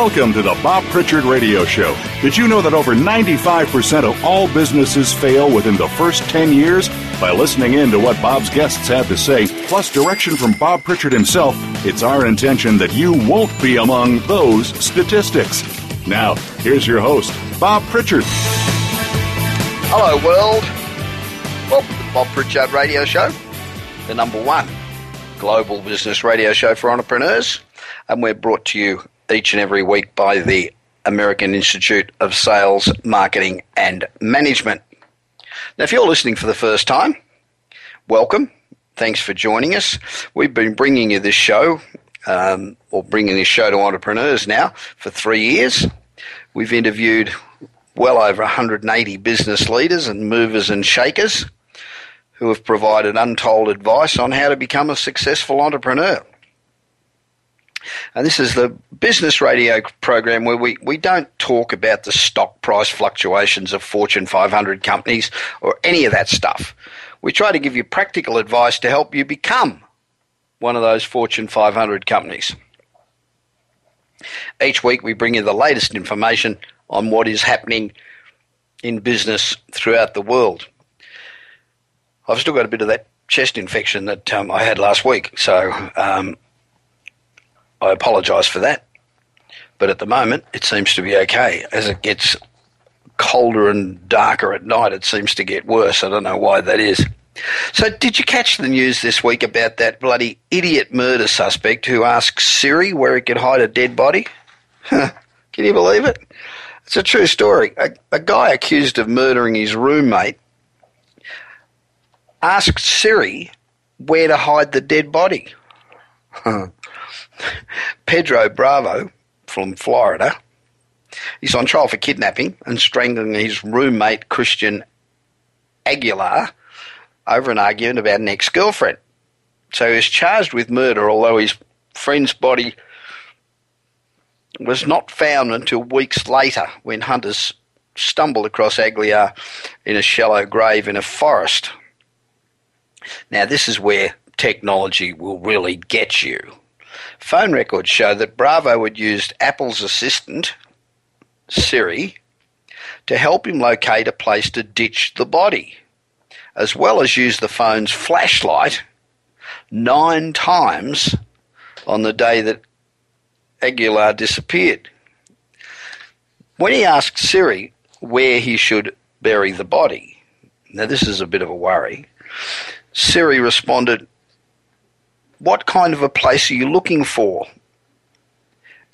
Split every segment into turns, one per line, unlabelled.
Welcome to the Bob Pritchard Radio Show. Did you know that over 95% of all businesses fail within the first 10 years? By listening in to what Bob's guests have to say, plus direction from Bob Pritchard himself, it's our intention that you won't be among those statistics. Now, here's your host, Bob Pritchard.
Hello, world. Welcome to the Bob Pritchard Radio Show, the number one global business radio show for entrepreneurs. And we're brought to you each and every week by the American Institute of Sales, Marketing and Management. Now, if you're listening for the first time, welcome. Thanks for joining us. We've been bringing you this show, um, or bringing this show to entrepreneurs now for three years. We've interviewed well over 180 business leaders and movers and shakers who have provided untold advice on how to become a successful entrepreneur. And this is the business radio program where we, we don't talk about the stock price fluctuations of Fortune 500 companies or any of that stuff. We try to give you practical advice to help you become one of those Fortune 500 companies. Each week we bring you the latest information on what is happening in business throughout the world. I've still got a bit of that chest infection that um, I had last week, so um, I apologise for that. But at the moment, it seems to be okay. As it gets colder and darker at night, it seems to get worse. I don't know why that is. So, did you catch the news this week about that bloody idiot murder suspect who asked Siri where he could hide a dead body? Can you believe it? It's a true story. A, a guy accused of murdering his roommate asked Siri where to hide the dead body. Pedro Bravo from Florida. He's on trial for kidnapping and strangling his roommate Christian Aguilar over an argument about an ex girlfriend. So he was charged with murder, although his friend's body was not found until weeks later when hunters stumbled across Aguilar in a shallow grave in a forest. Now, this is where technology will really get you. Phone records show that Bravo had used Apple's assistant, Siri, to help him locate a place to ditch the body, as well as use the phone's flashlight nine times on the day that Aguilar disappeared. When he asked Siri where he should bury the body, now this is a bit of a worry, Siri responded, what kind of a place are you looking for?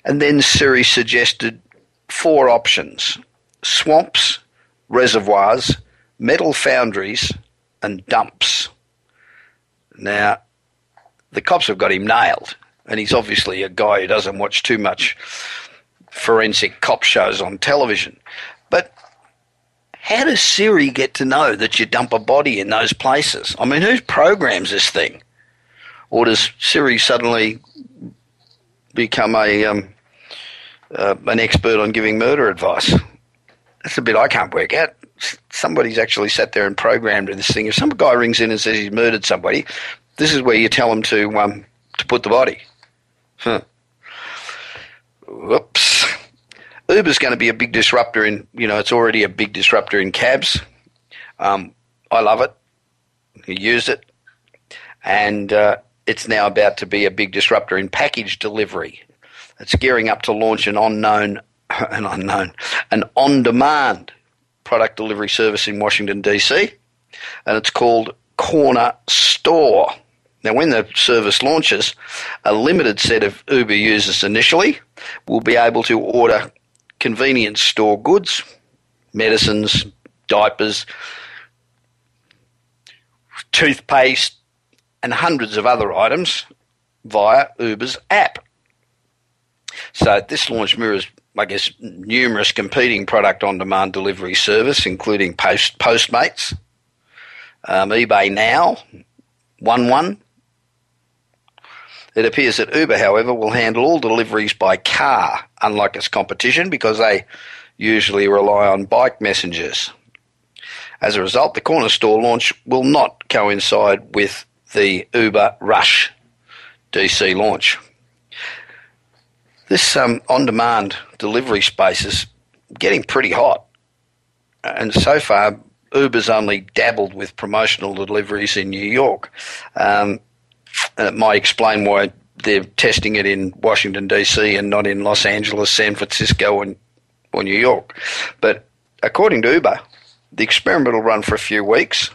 And then Siri suggested four options swamps, reservoirs, metal foundries, and dumps. Now, the cops have got him nailed, and he's obviously a guy who doesn't watch too much forensic cop shows on television. But how does Siri get to know that you dump a body in those places? I mean, who programs this thing? Or does Siri suddenly become a um, uh, an expert on giving murder advice? That's a bit I can't work out. Somebody's actually sat there and programmed this thing. If some guy rings in and says he's murdered somebody, this is where you tell him to um, to put the body. Huh. Whoops. Uber's going to be a big disruptor in, you know, it's already a big disruptor in cabs. Um, I love it. You use it. And uh, it's now about to be a big disruptor in package delivery. It's gearing up to launch an unknown, an unknown, an on-demand product delivery service in Washington DC, and it's called Corner Store. Now, when the service launches, a limited set of Uber users initially will be able to order convenience store goods, medicines, diapers, toothpaste, and hundreds of other items via Uber's app. So this launch mirrors, I guess, numerous competing product on demand delivery service, including Post Postmates, um, eBay Now, WunWun. It appears that Uber, however, will handle all deliveries by car, unlike its competition, because they usually rely on bike messengers. As a result, the corner store launch will not coincide with the Uber Rush DC launch. This um, on-demand delivery space is getting pretty hot, and so far Uber's only dabbled with promotional deliveries in New York. Um, and it might explain why they're testing it in Washington D.C. and not in Los Angeles, San Francisco, and or New York. But according to Uber, the experiment will run for a few weeks.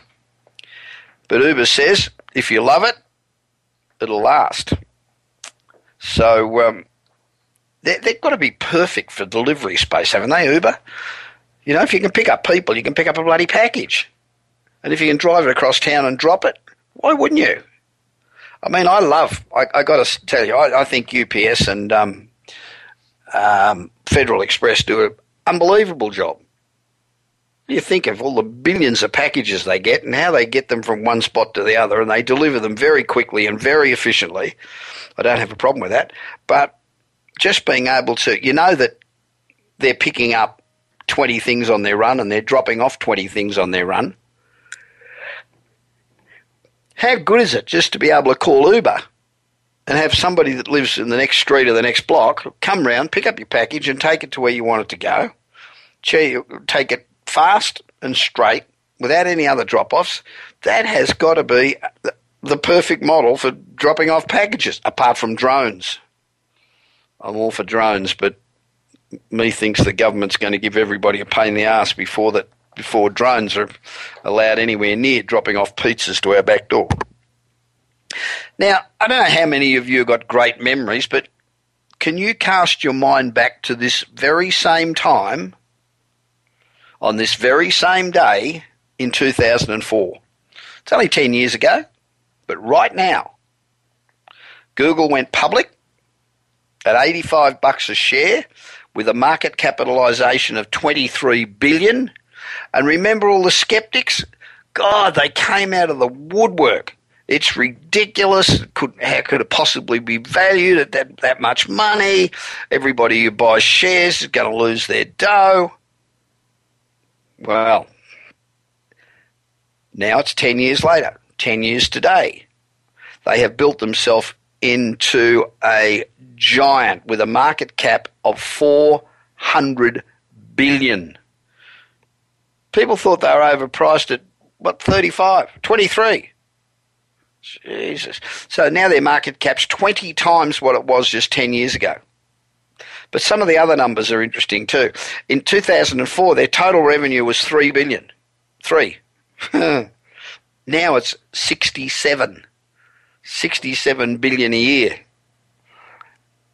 But Uber says if you love it, it'll last. So um, they, they've got to be perfect for delivery space, haven't they, Uber? You know, if you can pick up people, you can pick up a bloody package. And if you can drive it across town and drop it, why wouldn't you? I mean, I love, I, I got to tell you, I, I, think UPS and um, um, Federal Express do an unbelievable job. You think of all the billions of packages they get and how they get them from one spot to the other, and they deliver them very quickly and very efficiently. I don't have a problem with that. But just being able to, you know, that they're picking up 20 things on their run and they're dropping off 20 things on their run. How good is it just to be able to call Uber and have somebody that lives in the next street or the next block come round, pick up your package, and take it to where you want it to go? Take it fast and straight without any other drop offs. That has got to be the perfect model for dropping off packages, apart from drones. I'm all for drones, but me thinks the government's going to give everybody a pain in the ass before that before drones are allowed anywhere near dropping off pizzas to our back door. Now, I don't know how many of you have got great memories, but can you cast your mind back to this very same time on this very same day in 2004? It's only 10 years ago, but right now, Google went public at 85 bucks a share with a market capitalization of 23 billion. And remember all the skeptics? God, they came out of the woodwork. It's ridiculous. Could, how could it possibly be valued at that, that much money? Everybody who buys shares is going to lose their dough. Well, now it's 10 years later, 10 years today. They have built themselves into a giant with a market cap of 400 billion. People thought they were overpriced at what 35, 23. Jesus. So now their market cap's 20 times what it was just 10 years ago. But some of the other numbers are interesting too. In 2004, their total revenue was 3 billion. 3. now it's 67. 67 billion a year.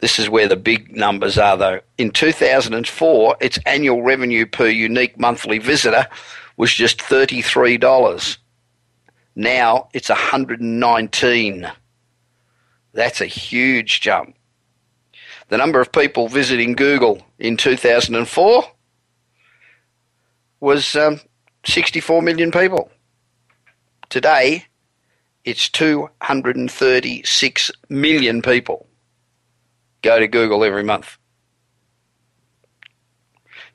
This is where the big numbers are, though. In 2004, its annual revenue per unique monthly visitor was just $33. Now it's 119. That's a huge jump. The number of people visiting Google in 2004 was um, 64 million people. Today, it's 236 million people go to Google every month.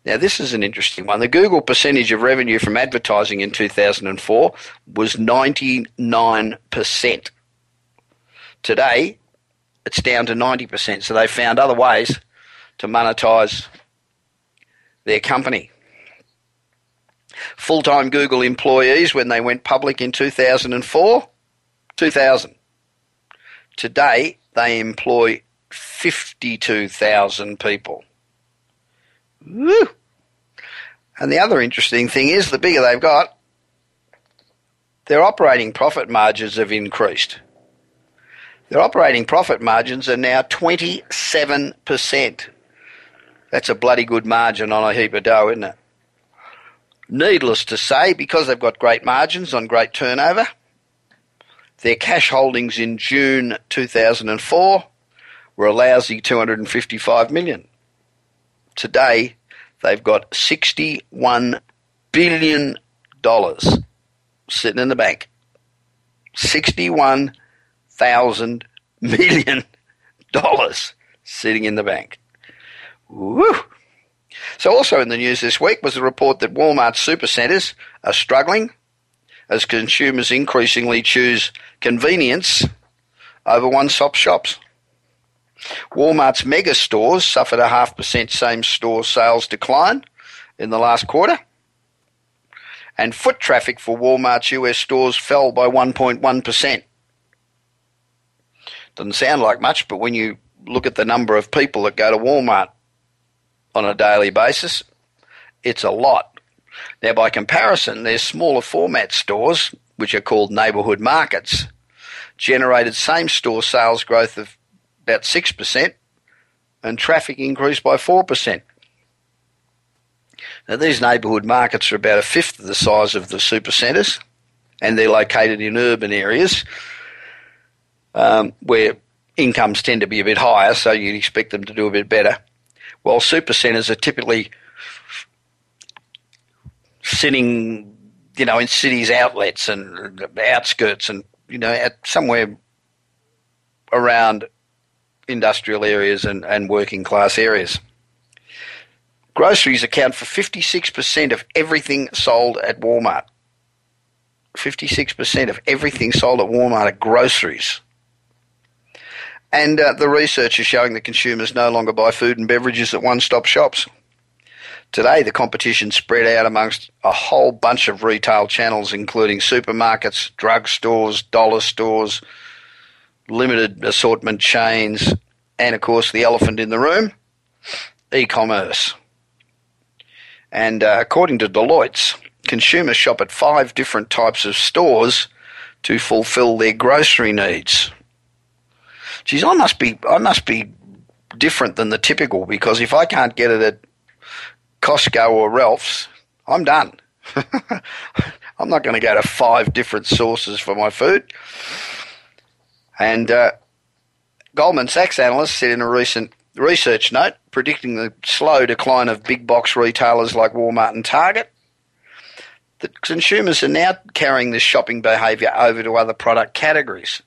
Now, this is an interesting one. The Google percentage of revenue from advertising in 2004 was 99%. Today, it's down to 90%. So they found other ways to monetize their company. Full time Google employees, when they went public in 2004, 2,000. Today, they employ 52,000 people. Woo! And the other interesting thing is the bigger they've got, their operating profit margins have increased. Their operating profit margins are now 27%. That's a bloody good margin on a heap of dough, isn't it? Needless to say, because they've got great margins on great turnover, their cash holdings in June 2004 were a lousy 255 million. Today, they've got 61 billion dollars sitting in the bank. 61,000 million dollars sitting in the bank. Woo! So, also in the news this week was the report that Walmart supercenters are struggling as consumers increasingly choose convenience over one stop shops. Walmart's mega stores suffered a half percent same store sales decline in the last quarter. And foot traffic for Walmart's US stores fell by 1.1%. Doesn't sound like much, but when you look at the number of people that go to Walmart on a daily basis, it's a lot. Now, by comparison, their smaller format stores, which are called neighbourhood markets, generated same store sales growth of about 6%, and traffic increased by 4%. Now, these neighbourhood markets are about a fifth of the size of the supercentres, and they're located in urban areas um, where incomes tend to be a bit higher, so you'd expect them to do a bit better. While supercentres are typically sitting, you know, in cities' outlets and outskirts, and you know, at somewhere around industrial areas and, and working class areas. Groceries account for 56% of everything sold at Walmart. 56% of everything sold at Walmart are groceries. And uh, the research is showing that consumers no longer buy food and beverages at one stop shops. Today, the competition spread out amongst a whole bunch of retail channels, including supermarkets, drugstores, dollar stores, limited assortment chains, and of course, the elephant in the room e commerce. And uh, according to Deloitte's, consumers shop at five different types of stores to fulfill their grocery needs. Geez, I must be I must be different than the typical because if I can't get it at Costco or Ralph's, I'm done. I'm not going to go to five different sources for my food. And uh, Goldman Sachs analysts said in a recent research note predicting the slow decline of big box retailers like Walmart and Target that consumers are now carrying this shopping behaviour over to other product categories.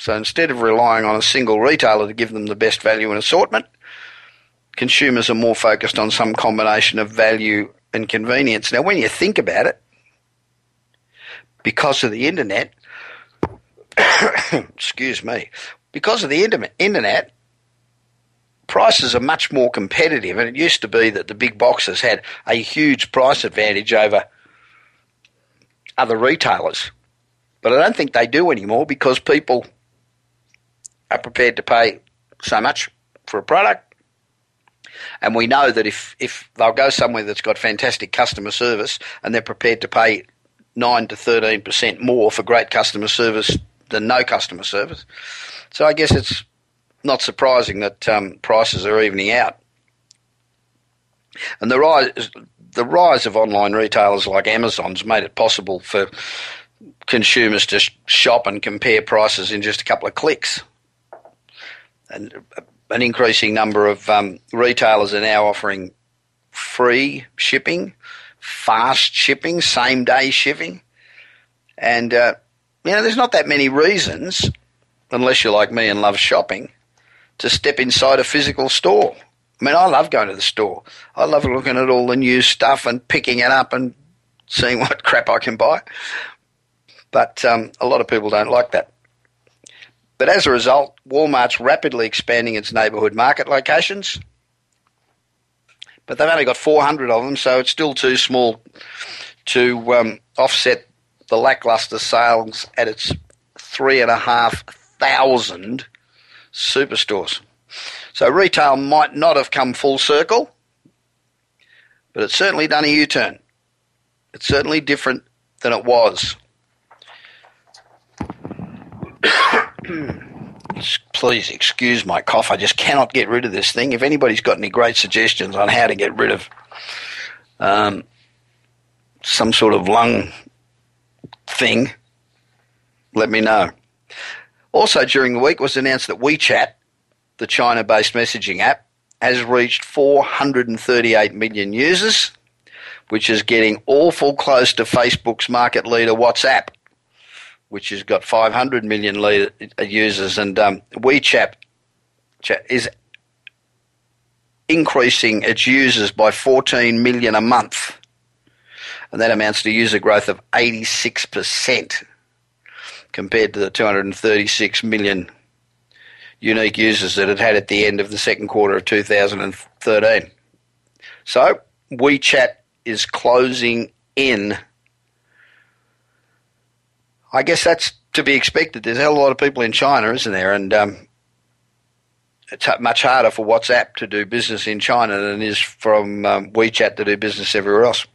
So instead of relying on a single retailer to give them the best value and assortment, consumers are more focused on some combination of value and convenience. Now, when you think about it, because of the internet, excuse me, because of the internet, prices are much more competitive. And it used to be that the big boxes had a huge price advantage over other retailers. But I don't think they do anymore because people are prepared to pay so much for a product. And we know that if, if they'll go somewhere that's got fantastic customer service and they're prepared to pay 9 to 13% more for great customer service than no customer service, so I guess it's not surprising that um, prices are evening out. And the rise, the rise of online retailers like Amazon's made it possible for consumers to shop and compare prices in just a couple of clicks. And an increasing number of um, retailers are now offering free shipping, fast shipping, same day shipping. And, uh, you know, there's not that many reasons unless you're like me and love shopping, to step inside a physical store. I mean, I love going to the store. I love looking at all the new stuff and picking it up and seeing what crap I can buy. But um, a lot of people don't like that. But as a result, Walmart's rapidly expanding its neighbourhood market locations. But they've only got 400 of them, so it's still too small to um, offset the lackluster sales at its three and a half thousand superstores. So retail might not have come full circle, but it's certainly done a U turn. It's certainly different than it was. Please excuse my cough. I just cannot get rid of this thing. If anybody's got any great suggestions on how to get rid of um, some sort of lung thing, let me know. Also, during the week was announced that WeChat, the China based messaging app, has reached 438 million users, which is getting awful close to Facebook's market leader WhatsApp, which has got 500 million uh, users. And um, WeChat is increasing its users by 14 million a month. And that amounts to user growth of 86% compared to the 236 million unique users that it had at the end of the second quarter of 2013. So WeChat is closing in. I guess that's to be expected. There's a hell of a lot of people in China, isn't there? And um, it's much harder for WhatsApp to do business in China than it is from um, WeChat to do business everywhere else.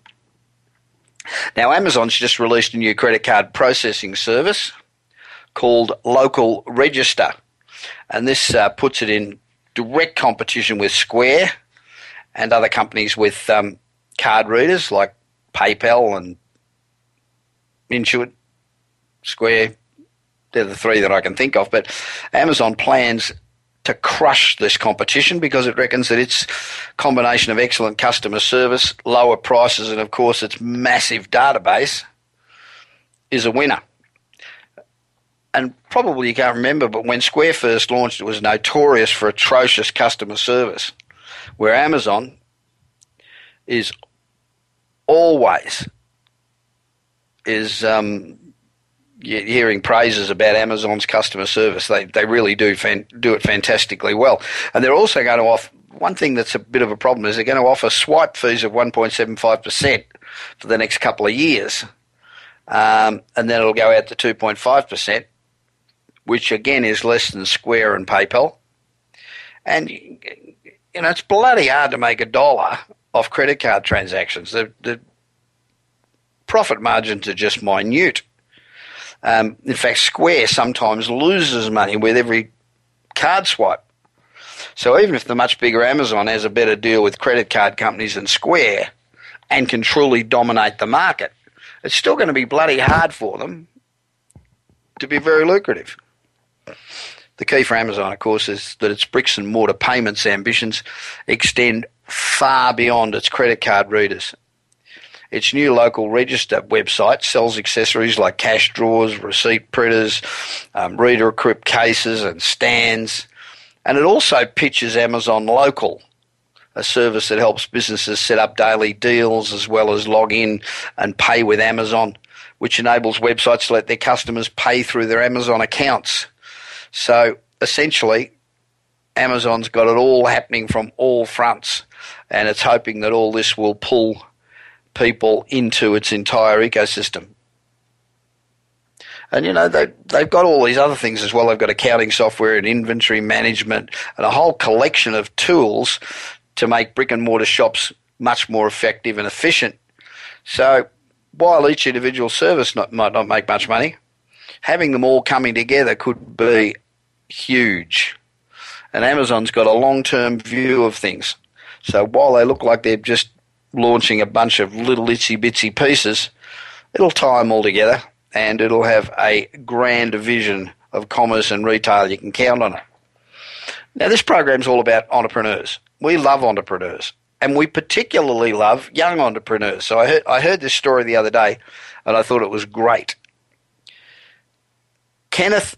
Now, Amazon's just released a new credit card processing service called Local Register, and this uh, puts it in direct competition with Square and other companies with um, card readers like PayPal and Intuit, Square. They're the three that I can think of, but Amazon plans to crush this competition because it reckons that its combination of excellent customer service, lower prices, and of course its massive database is a winner. And probably you can't remember, but when Square first launched, it was notorious for atrocious customer service, where Amazon is always is um, hearing praises about Amazon's customer service. They they really do fan, do it fantastically well, and they're also going to offer one thing that's a bit of a problem is they're going to offer swipe fees of 1.75 percent for the next couple of years, um, and then it'll go out to 2.5 percent, which again is less than Square and PayPal, and you know it's bloody hard to make a dollar off credit card transactions. The, the profit margins are just minute. Um, in fact, Square sometimes loses money with every card swipe. So even if the much bigger Amazon has a better deal with credit card companies than Square and can truly dominate the market, it's still going to be bloody hard for them to be very lucrative. The key for Amazon, of course, is that its bricks and mortar payments ambitions extend far beyond its credit card readers its new local register website sells accessories like cash drawers, receipt printers, um, reader equipped cases, and stands. And it also pitches Amazon Local, a service that helps businesses set up daily deals as well as log in and pay with Amazon, which enables websites to let their customers pay through their Amazon accounts. So essentially, Amazon's got it all happening from all fronts, and it's hoping that all this will pull people into its entire ecosystem. And you know they they've got all these other things as well. They've got accounting software and inventory management and a whole collection of tools to make brick and mortar shops much more effective and efficient. So while each individual service not, might not make much money, having them all coming together could be huge. And Amazon's got a long term view of things. So while they look like they're just launching a bunch of little itsy bitsy pieces, it'll tie them all together and it'll have a grand vision of commerce and retail. You can count on it. Now, this program's all about entrepreneurs. We love entrepreneurs, and we particularly love young entrepreneurs. So I heard, I heard this story the other day, and I thought it was great. Kenneth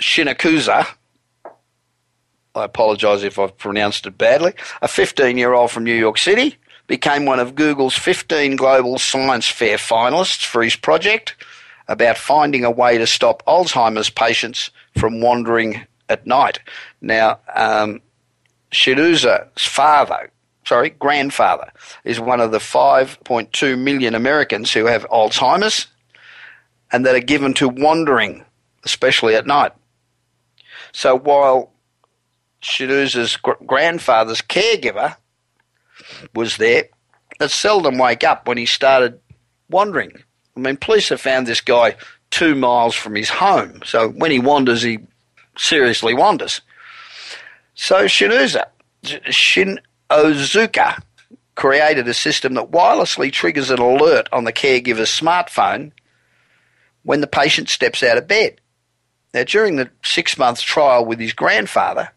Shinozuka, I apologise if I've pronounced it badly, a 15 year old from New York City became one of Google's 15 Global Science Fair finalists for his project about finding a way to stop Alzheimer's patients from wandering at night. Now, um, Shiruza's father, sorry, grandfather, is one of the 5.2 million Americans who have Alzheimer's and that are given to wandering, especially at night. So while Shiruza's grandfather's caregiver was there that seldom wake up when he started wandering. I mean, police have found this guy two miles from his home. So when he wanders, he seriously wanders. So Shinuza, Shin Ozuka created a system that wirelessly triggers an alert on the caregiver's smartphone when the patient steps out of bed. Now, during the six month trial with his grandfather,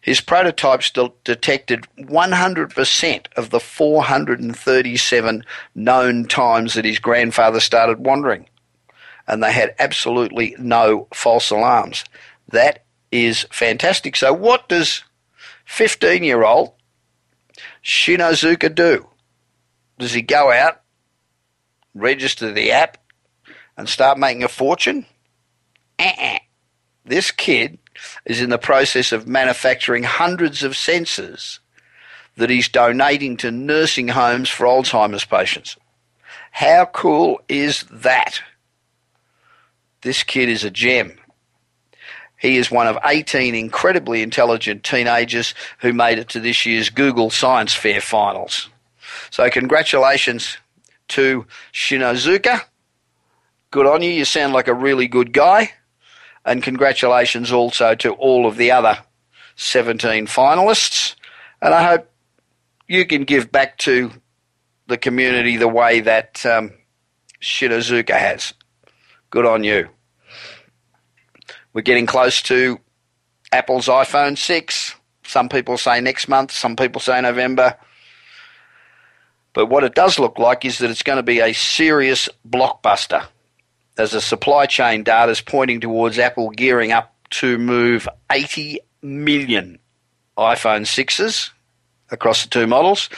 his prototypes de- detected 100% of the 437 known times that his grandfather started wandering, and they had absolutely no false alarms. That is fantastic. So, what does 15 year old Shinozuka do? Does he go out, register the app, and start making a fortune? Uh-uh. This kid is in the process of manufacturing hundreds of sensors that he's donating to nursing homes for Alzheimer's patients. How cool is that? This kid is a gem. He is one of 18 incredibly intelligent teenagers who made it to this year's Google Science Fair finals. So, congratulations to Shinozuka. Good on you. You sound like a really good guy. And congratulations also to all of the other 17 finalists. And I hope you can give back to the community the way that um, Shinozuka has. Good on you. We're getting close to Apple's iPhone 6. Some people say next month, some people say November. But what it does look like is that it's going to be a serious blockbuster as the supply chain data is pointing towards Apple gearing up to move 80 million iPhone 6s across the two models,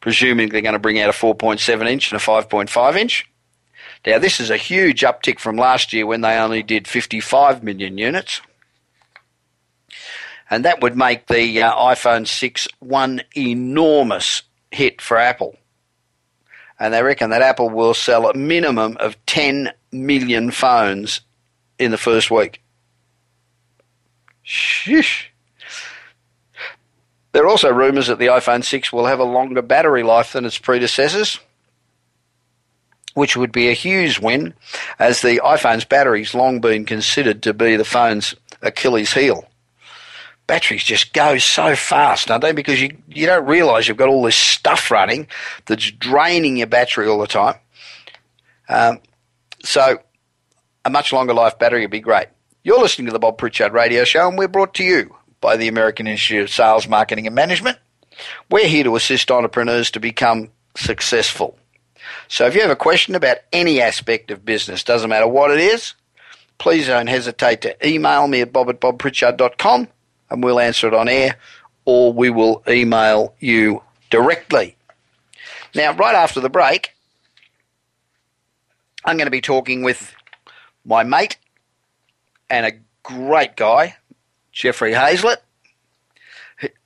presuming they're going to bring out a 4.7 inch and a 5.5 inch. Now, this is a huge uptick from last year when they only did 55 million units. And that would make the uh, iPhone 6 one enormous hit for Apple. And they reckon that Apple will sell a minimum of 10 million phones in the first week. Shish. There are also rumours that the iPhone 6 will have a longer battery life than its predecessors which would be a huge win, as the iPhone's battery's long been considered to be the phone's Achilles heel. Batteries just go so fast, don't they? Because you, you don't realise you've got all this stuff running that's draining your battery all the time. Um, so, a much longer life battery would be great. You're listening to the Bob Pritchard Radio Show, and we're brought to you by the American Institute of Sales, Marketing and Management. We're here to assist entrepreneurs to become successful. So if you have a question about any aspect of business, doesn't matter what it is, please don't hesitate to email me at bob at bobpritchard.com and we'll answer it on air or we will email you directly. Now, right after the break, I'm going to be talking with my mate and a great guy, Jeffrey Hayzlett.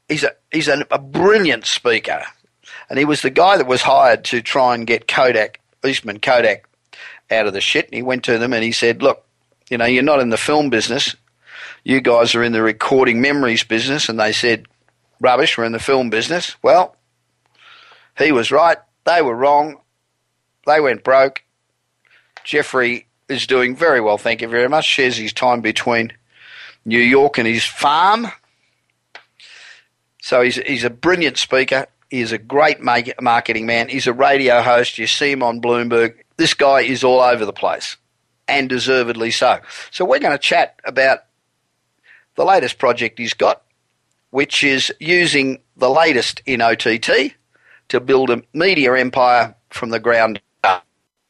He's a, he's a, a brilliant speaker and he was the guy that was hired to try and get Kodak, Eastman Kodak, out of the shit. And he went to them and he said, Look, you know, you're not in the film business. You guys are in the recording memories business. And they said, Rubbish, we're in the film business. Well, he was right. They were wrong. They went broke. Jeffrey is doing very well, thank you very much. Shares his time between New York and his farm. So he's, he's a brilliant speaker. He's a great marketing man. He's a radio host. You see him on Bloomberg. This guy is all over the place, and deservedly so. So we're going to chat about the latest project he's got, which is using the latest in OTT to build a media empire from the ground.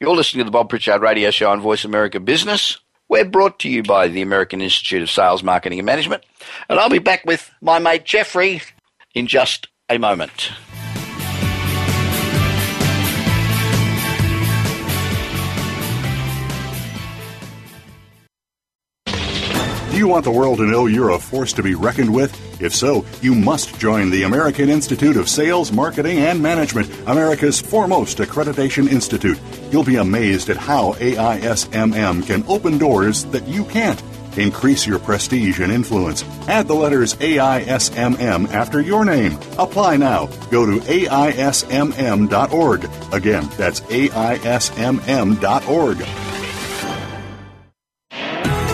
You're listening to the Bob Pritchard Radio Show on Voice America Business. We're brought to you by the American Institute of Sales, Marketing and Management. And I'll be back with my mate Jeffrey in just a moment.
Do you want the world to know you're a force to be reckoned with? If so, you must join the American Institute of Sales, Marketing, and Management, America's foremost accreditation institute. You'll be amazed at how AISMM can open doors that you can't. Increase your prestige and influence. Add the letters AISMM after your name. Apply now. Go to AISMM.org. Again, that's AISMM.org.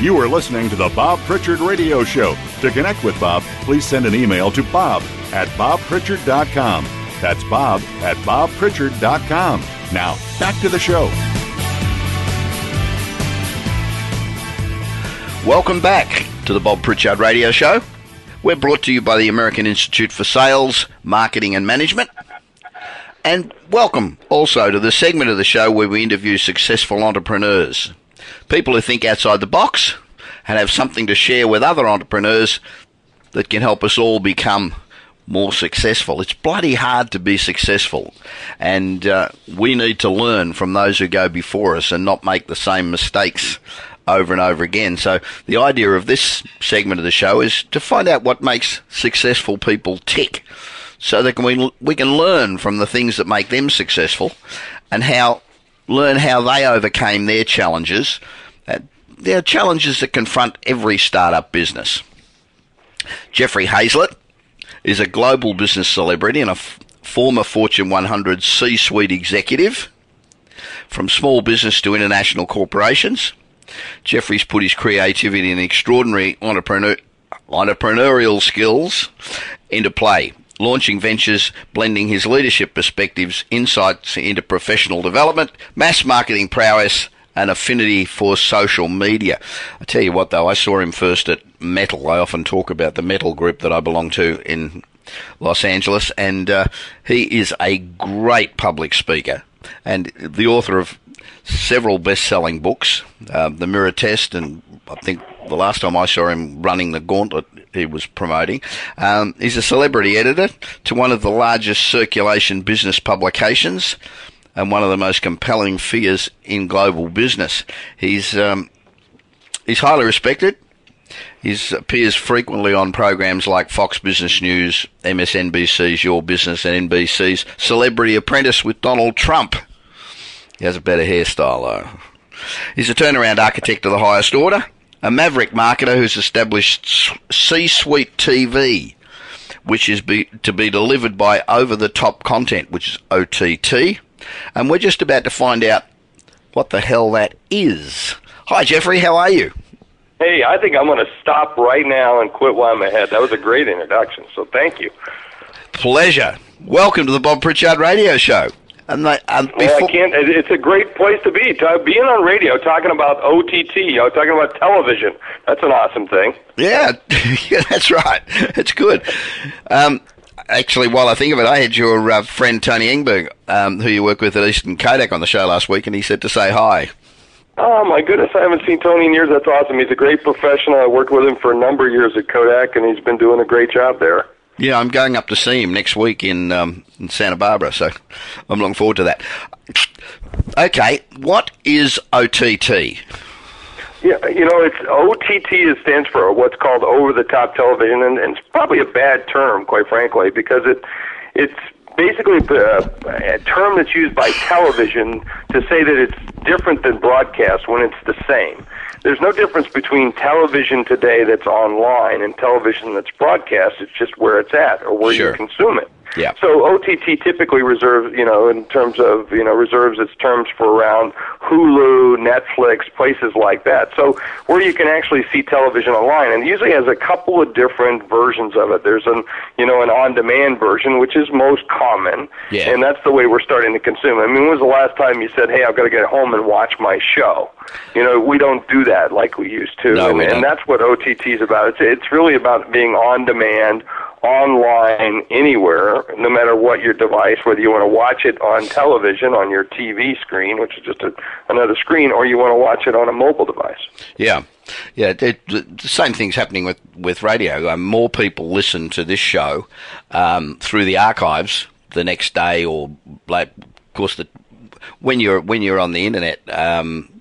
You are listening to the Bob Pritchard Radio Show. To connect with Bob, please send an email to bob at bobpritchard.com. That's bob at bobpritchard.com. Now, back to the show.
Welcome back to the Bob Pritchard Radio Show. We're brought to you by the American Institute for Sales, Marketing and Management. And welcome also to the segment of the show where we interview successful entrepreneurs people who think outside the box and have something to share with other entrepreneurs that can help us all become more successful. It's bloody hard to be successful, and uh, we need to learn from those who go before us and not make the same mistakes over and over again. So, the idea of this segment of the show is to find out what makes successful people tick so that we, we can learn from the things that make them successful and how learn how they overcame their challenges. Uh, there are challenges that confront every startup business. Jeffrey Hayzlett is a global business celebrity and a f- former Fortune 100 C suite executive. From small business to international corporations, Jeffrey's put his creativity and extraordinary entrepreneur, entrepreneurial skills into play launching ventures blending his leadership perspectives, insights into professional development, mass marketing prowess, and affinity for social media. I tell you what, though, I saw him first at Metal. I often talk about the Metal group that I belong to in Los Angeles, and uh, he is a great public speaker and the author of several best-selling books, uh, The Mirror Test, and I think the last time I saw him running the gauntlet he was promoting. Um, he's a celebrity editor to one of the largest circulation business publications and one of the most compelling figures in global business. He's um, he's highly respected. He appears frequently on programs like Fox Business News, MSNBC's Your Business, and NBC's Celebrity Apprentice with Donald Trump. He has a better hairstyle, though. He's a turnaround architect of the highest order a maverick marketer who's established C Suite TV, which is be, to be delivered by over the top content, which is OTT. And we're just about to find out what the hell that is. Hi, Jeffrey, how are you?
Hey, I think I'm going to stop right now and quit while I'm ahead. That was a great introduction, so thank you.
Pleasure. Welcome to the Bob Pritchard Radio Show.
And, the, and before, well, I can't. It's a great place to be. Being on radio, talking about OTT, you know, talking about television. That's an awesome thing.
Yeah, yeah that's right. It's good. Um, actually, while I think of it, I had your uh, friend Tony Engberg, um, who you work with at Eastman Kodak, on the show last week, and he said to say hi.
Oh my goodness, I haven't seen Tony in years. That's awesome. He's a great professional. I worked with him for a number of years at Kodak, and he's been doing a great job there.
Yeah, I'm going up to see him next week in, um, in Santa Barbara, so I'm looking forward to that. Okay, what is OTT?
Yeah, you know, it's OTT stands for what's called over-the-top television, and, and it's probably a bad term, quite frankly, because it it's basically a, a term that's used by television to say that it's different than broadcast when it's the same there's no difference between television today that's online and television that's broadcast. It's just where it's at or where
sure.
you consume it.
Yeah.
So OTT typically reserves, you know, in terms of, you know, reserves its terms for around Hulu, Netflix, places like that. So where you can actually see television online, and usually has a couple of different versions of it. There's an, you know, an on-demand version, which is most common,
yeah.
and that's the way we're starting to consume. I mean, when was the last time you said, "Hey, I've got to get home and watch my show"? You know, we don't do that like we used to,
no,
and, and that's what OTT is about. It's it's really about being on demand online anywhere, no matter what your device, whether you want to watch it on television on your TV screen, which is just a, another screen, or you want to watch it on a mobile device.
Yeah. Yeah, it, the same thing's happening with, with radio. Um, more people listen to this show um, through the archives the next day, or like, of course, the, when you're when you're on the internet, um,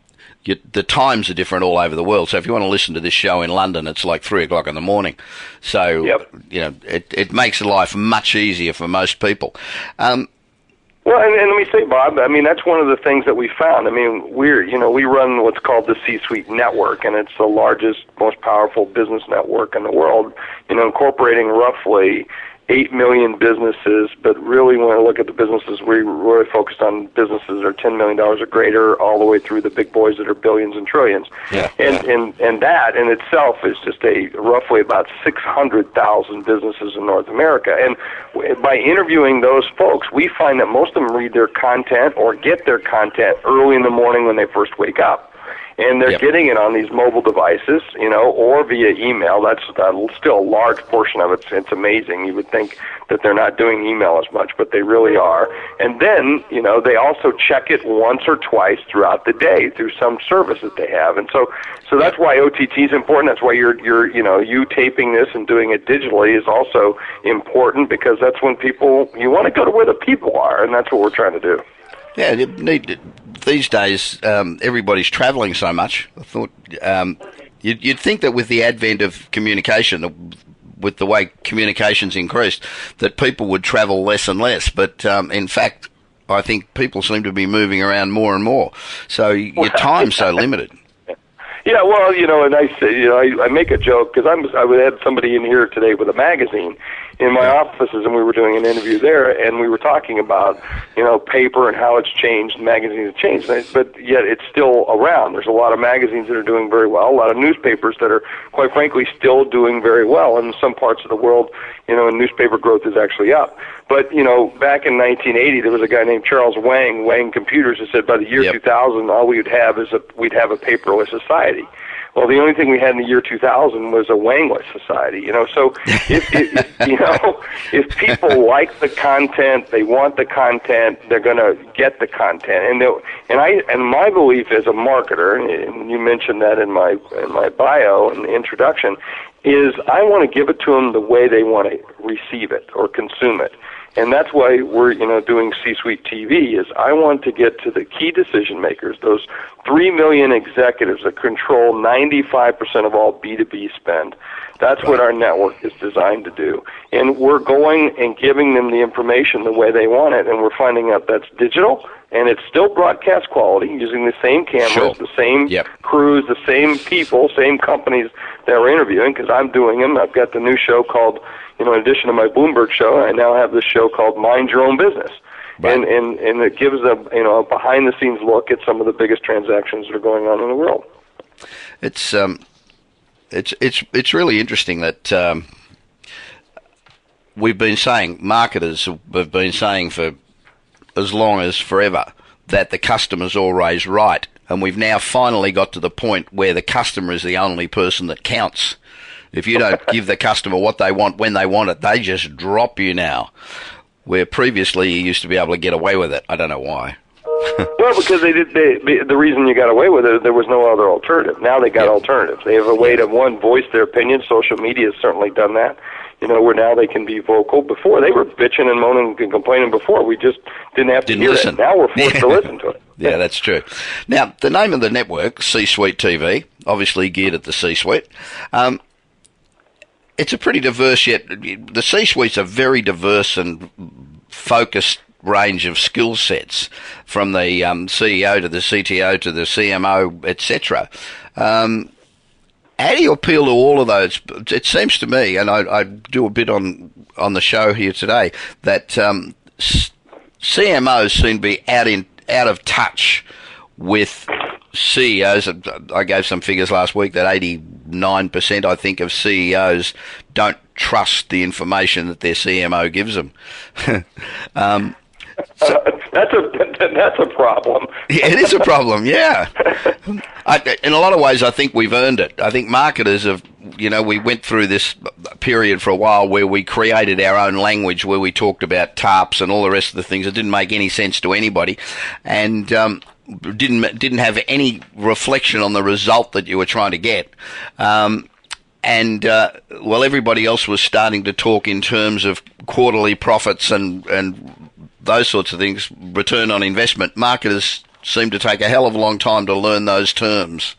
you, the times are different all over the world. So if you want to listen to this show in London, it's like three o'clock in the morning. So
Yep.
you know, it it makes life much easier for most people. Um,
Well, and, and let me say, Bob, I mean, that's one of the things that we found. I mean, we're, you know, we run what's called the C-Suite Network, and it's the largest, most powerful business network in the world, you know, incorporating roughly 8 million businesses, but really when I look at the businesses, we really focused on businesses that are $10 million or greater, all the way through the big boys that are billions and trillions.
Yeah.
And, and, and that in itself is just a roughly about 600,000 businesses in North America. And by interviewing those folks, we find that most of them read their content or get their content early in the morning when they first wake up. And they're
Yep.
getting it on these mobile devices, you know, or via email. That's uh, still a large portion of it. It's, it's amazing. You would think that they're not doing email as much, but they really are. And then, you know, they also check it once or twice throughout the day through some service that they have. And so, so that's why OTT is important. That's why you're, you're, you know, you taping this and doing it digitally is also important because that's when people you want to go to where the people are, and that's what we're trying to do.
Yeah, need these days. Um, everybody's travelling so much. I thought um, you'd, you'd think that with the advent of communication, with the way communications increased, that people would travel less and less. But um, in fact, I think people seem to be moving around more and more. So your time's so limited.
Yeah, well, you know, and I say, you know, I, I make a joke because I'm I would had somebody in here today with a magazine in my offices, and we were doing an interview there, and we were talking about, you know, paper and how it's changed, magazines have changed, but yet it's still around. There's a lot of magazines that are doing very well, a lot of newspapers that are, quite frankly, still doing very well. In some parts of the world, you know, newspaper growth is actually up. But you know, back in 1980, there was a guy named Charles Wang, Wang Computers, that said by the year
Yep.
2000, all we would have is a we'd have a paperless society. Well, the only thing we had in the year 2000 was a Wangless society. You know, so if, if you know if people like the content, they want the content, they're going to get the content. And and I and my belief as a marketer, and you mentioned that in my in my bio and introduction, is I want to give it to them the way they want to receive it or consume it. And that's why we're, you know, doing C-suite TV. Is I want to get to the key decision makers, those three million executives that control 95% of all B2B spend. That's what our network is designed to do. And we're going and giving them the information the way they want it. And we're finding out that's digital and it's still broadcast quality using the same cameras,
Sure.
the same
Yep.
crews, the same people, same companies that we're interviewing because I'm doing them. I've got the new show called, you know, in addition to my Bloomberg show, I now have this show called Mind Your Own Business.
Right.
And, and and it gives a you know a behind the scenes look at some of the biggest transactions that are going on in the world.
It's um, it's it's it's really interesting that um, we've been saying marketers have been saying for as long as forever that the customer's always right, and we've now finally got to the point where the customer is the only person that counts. If you don't give the customer what they want when they want it, they just drop you now. Where previously you used to be able to get away with it. I don't know why.
Well, because they did. They, the reason you got away with it, there was no other alternative. Now they got
Yeah.
alternatives. They have a way to one voice their opinion. Social media has certainly done that. You know, where now they can be vocal. Before they were bitching and moaning and complaining. Before we just didn't have to
Didn't
hear
listen.
it. Now we're forced
Yeah.
to listen to it.
Yeah, that's true. Now, the name of the network, C-Suite TV, obviously geared at the C-Suite. Um, it's a pretty diverse yet. The C-Suite's a very diverse and focused range of skill sets, from the um, CEO to the CTO to the CMO, etc. Um, how do you appeal to all of those? It seems to me, and I, I do a bit on on the show here today, that um, CMOs seem to be out in out of touch with CEOs. I gave some figures last week that eighty nine percent, I think, of CEOs don't trust the information that their CMO gives them. um,
Uh, that's a that's a problem.
it is a problem, yeah. I, in a lot of ways, I think we've earned it. I think marketers have, you know, we went through this period for a while where we created our own language, where we talked about tarps and all the rest of the things that didn't make any sense to anybody, and um, didn't didn't have any reflection on the result that you were trying to get. Um, and uh, well, everybody else was starting to talk in terms of quarterly profits and and those sorts of things, return on investment. Marketers seem to take a hell of a long time to learn those terms.